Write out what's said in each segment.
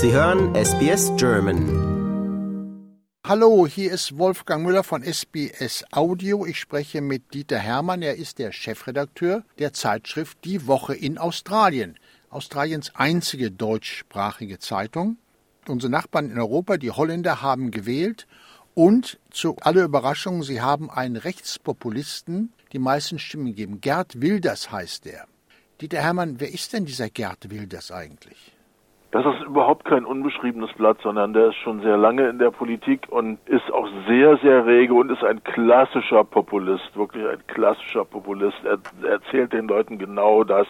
Sie hören SBS German. Hallo, hier ist Wolfgang Müller von SBS Audio. Ich spreche mit Dieter Hermann. Er ist der Chefredakteur der Zeitschrift Die Woche in Australien. Australiens einzige deutschsprachige Zeitung. Unsere Nachbarn in Europa, die Holländer, haben gewählt und zu aller Überraschung, sie haben einen Rechtspopulisten die meisten Stimmen gegeben. Gerd Wilders heißt er. Dieter Hermann, wer ist denn dieser Gerd Wilders eigentlich? Das ist überhaupt kein unbeschriebenes Blatt, sondern der ist schon sehr lange in der Politik und ist auch sehr, sehr rege und ist ein klassischer Populist, wirklich ein klassischer Populist. Er, er erzählt den Leuten genau das,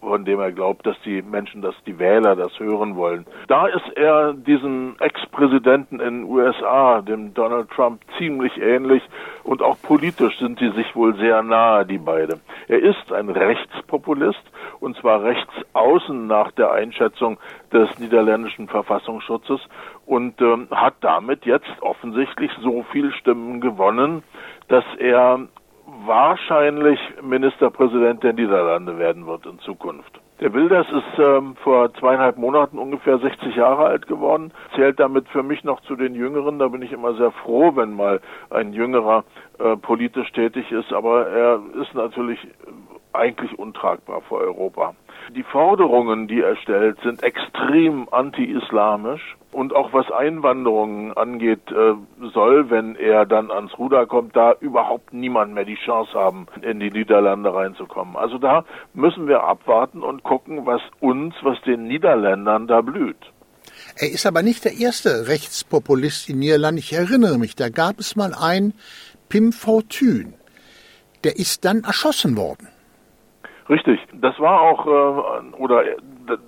von dem er glaubt, dass die Menschen, dass die Wähler das hören wollen. Da ist er diesem Ex-Präsidenten in den USA, dem Donald Trump, ziemlich ähnlich und auch politisch sind sie sich wohl sehr nahe, die beiden. Er ist ein Rechtspopulist und zwar rechts außen nach der Einschätzung des niederländischen Verfassungsschutzes und ähm, hat damit jetzt offensichtlich so viel Stimmen gewonnen, dass er wahrscheinlich Ministerpräsident der Niederlande werden wird in Zukunft. Der Wilders ist ähm, vor zweieinhalb Monaten ungefähr 60 Jahre alt geworden, zählt damit für mich noch zu den Jüngeren. Da bin ich immer sehr froh, wenn mal ein Jüngerer äh, politisch tätig ist, aber er ist natürlich eigentlich untragbar für Europa. Die Forderungen, die er stellt, sind extrem anti-islamisch und auch was Einwanderungen angeht, äh, soll, wenn er dann ans Ruder kommt, da überhaupt niemand mehr die Chance haben, in die Niederlande reinzukommen. Also da müssen wir abwarten und gucken, was uns, was den Niederländern da blüht. Er ist aber nicht der erste Rechtspopulist in Niederland. Ich erinnere mich, da gab es mal einen Pim Fortuyn. Der ist dann erschossen worden. Richtig. Das war auch, äh, oder äh,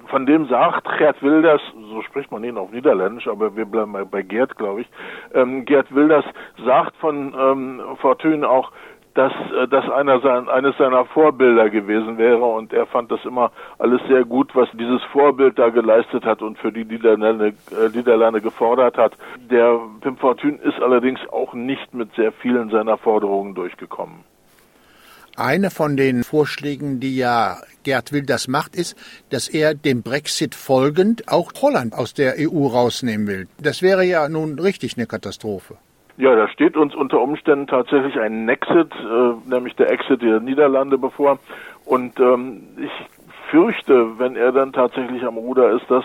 von dem sagt Gerd Wilders, so spricht man ihn auf Niederländisch, aber wir bleiben bei, Gerd, glaube ich. Ähm, Gerd Wilders sagt von ähm, Fortune auch, dass äh, das einer sein, eines seiner Vorbilder gewesen wäre und er fand das immer alles sehr gut, was dieses Vorbild da geleistet hat und für die Niederlande, äh, Niederlande gefordert hat. Der Pim Fortune ist allerdings auch nicht mit sehr vielen seiner Forderungen durchgekommen. Eine von den Vorschlägen, die ja Gerd Wilders macht, ist, dass er dem Brexit folgend auch Holland aus der EU rausnehmen will. Das wäre ja nun richtig eine Katastrophe. Ja, da steht uns unter Umständen tatsächlich ein Exit, äh, nämlich der Exit der Niederlande bevor. Und ähm, ich fürchte, wenn er dann tatsächlich am Ruder ist, dass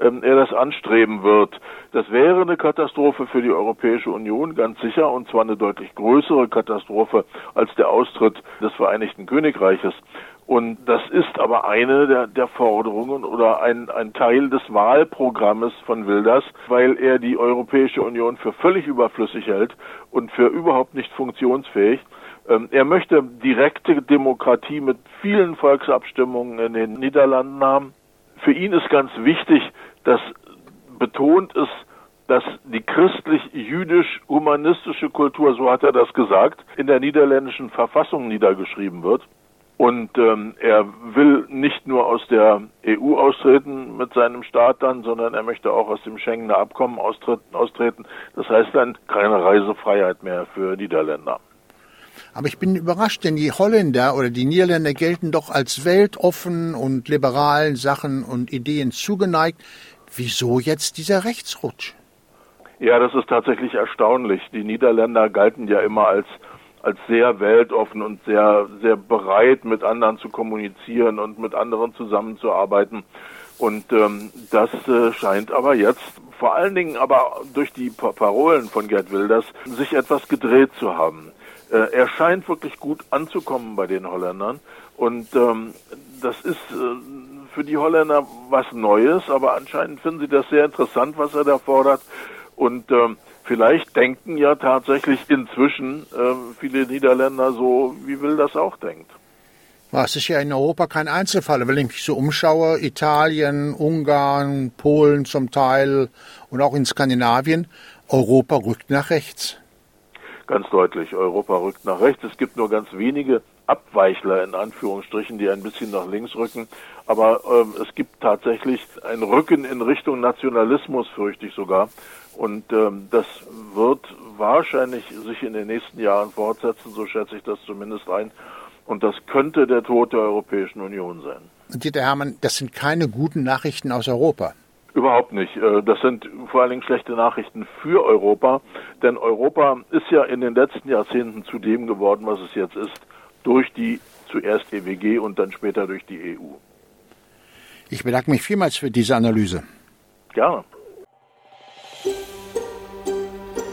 ähm, er das anstreben wird. Das wäre eine Katastrophe für die Europäische Union, ganz sicher, und zwar eine deutlich größere Katastrophe als der Austritt des Vereinigten Königreiches. Und das ist aber eine der, der Forderungen oder ein, ein Teil des Wahlprogrammes von Wilders, weil er die Europäische Union für völlig überflüssig hält und für überhaupt nicht funktionsfähig. Ähm, er möchte direkte Demokratie mit vielen Volksabstimmungen in den Niederlanden haben. Für ihn ist ganz wichtig, dass betont ist, dass die christlich-jüdisch-humanistische Kultur, so hat er das gesagt, in der niederländischen Verfassung niedergeschrieben wird. Und ähm, er will nicht nur aus der EU austreten mit seinem Staat dann, sondern er möchte auch aus dem Schengener Abkommen austreten. Das heißt dann keine Reisefreiheit mehr für Niederländer. Aber ich bin überrascht, denn die Holländer oder die Niederländer gelten doch als weltoffen und liberalen Sachen und Ideen zugeneigt. Wieso jetzt dieser Rechtsrutsch? Ja, das ist tatsächlich erstaunlich. Die Niederländer galten ja immer als als sehr weltoffen und sehr sehr bereit mit anderen zu kommunizieren und mit anderen zusammenzuarbeiten und ähm, das äh, scheint aber jetzt vor allen Dingen aber durch die Parolen von Gerd Wilders sich etwas gedreht zu haben. Äh, er scheint wirklich gut anzukommen bei den Holländern und ähm, das ist äh, für die Holländer was Neues, aber anscheinend finden sie das sehr interessant, was er da fordert. Und ähm, vielleicht denken ja tatsächlich inzwischen äh, viele Niederländer so, wie Will das auch denkt. Es ist ja in Europa kein Einzelfall. Wenn ich mich so umschaue, Italien, Ungarn, Polen zum Teil und auch in Skandinavien, Europa rückt nach rechts. Ganz deutlich, Europa rückt nach rechts. Es gibt nur ganz wenige Abweichler in Anführungsstrichen, die ein bisschen nach links rücken. Aber ähm, es gibt tatsächlich ein Rücken in Richtung Nationalismus, fürchte ich sogar. Und ähm, das wird wahrscheinlich sich in den nächsten Jahren fortsetzen, so schätze ich das zumindest ein. Und das könnte der Tod der Europäischen Union sein. Und Dieter Hermann, das sind keine guten Nachrichten aus Europa. Überhaupt nicht. Äh, das sind vor allen Dingen schlechte Nachrichten für Europa, denn Europa ist ja in den letzten Jahrzehnten zu dem geworden, was es jetzt ist, durch die zuerst EWG und dann später durch die EU. Ich bedanke mich vielmals für diese Analyse. Gerne.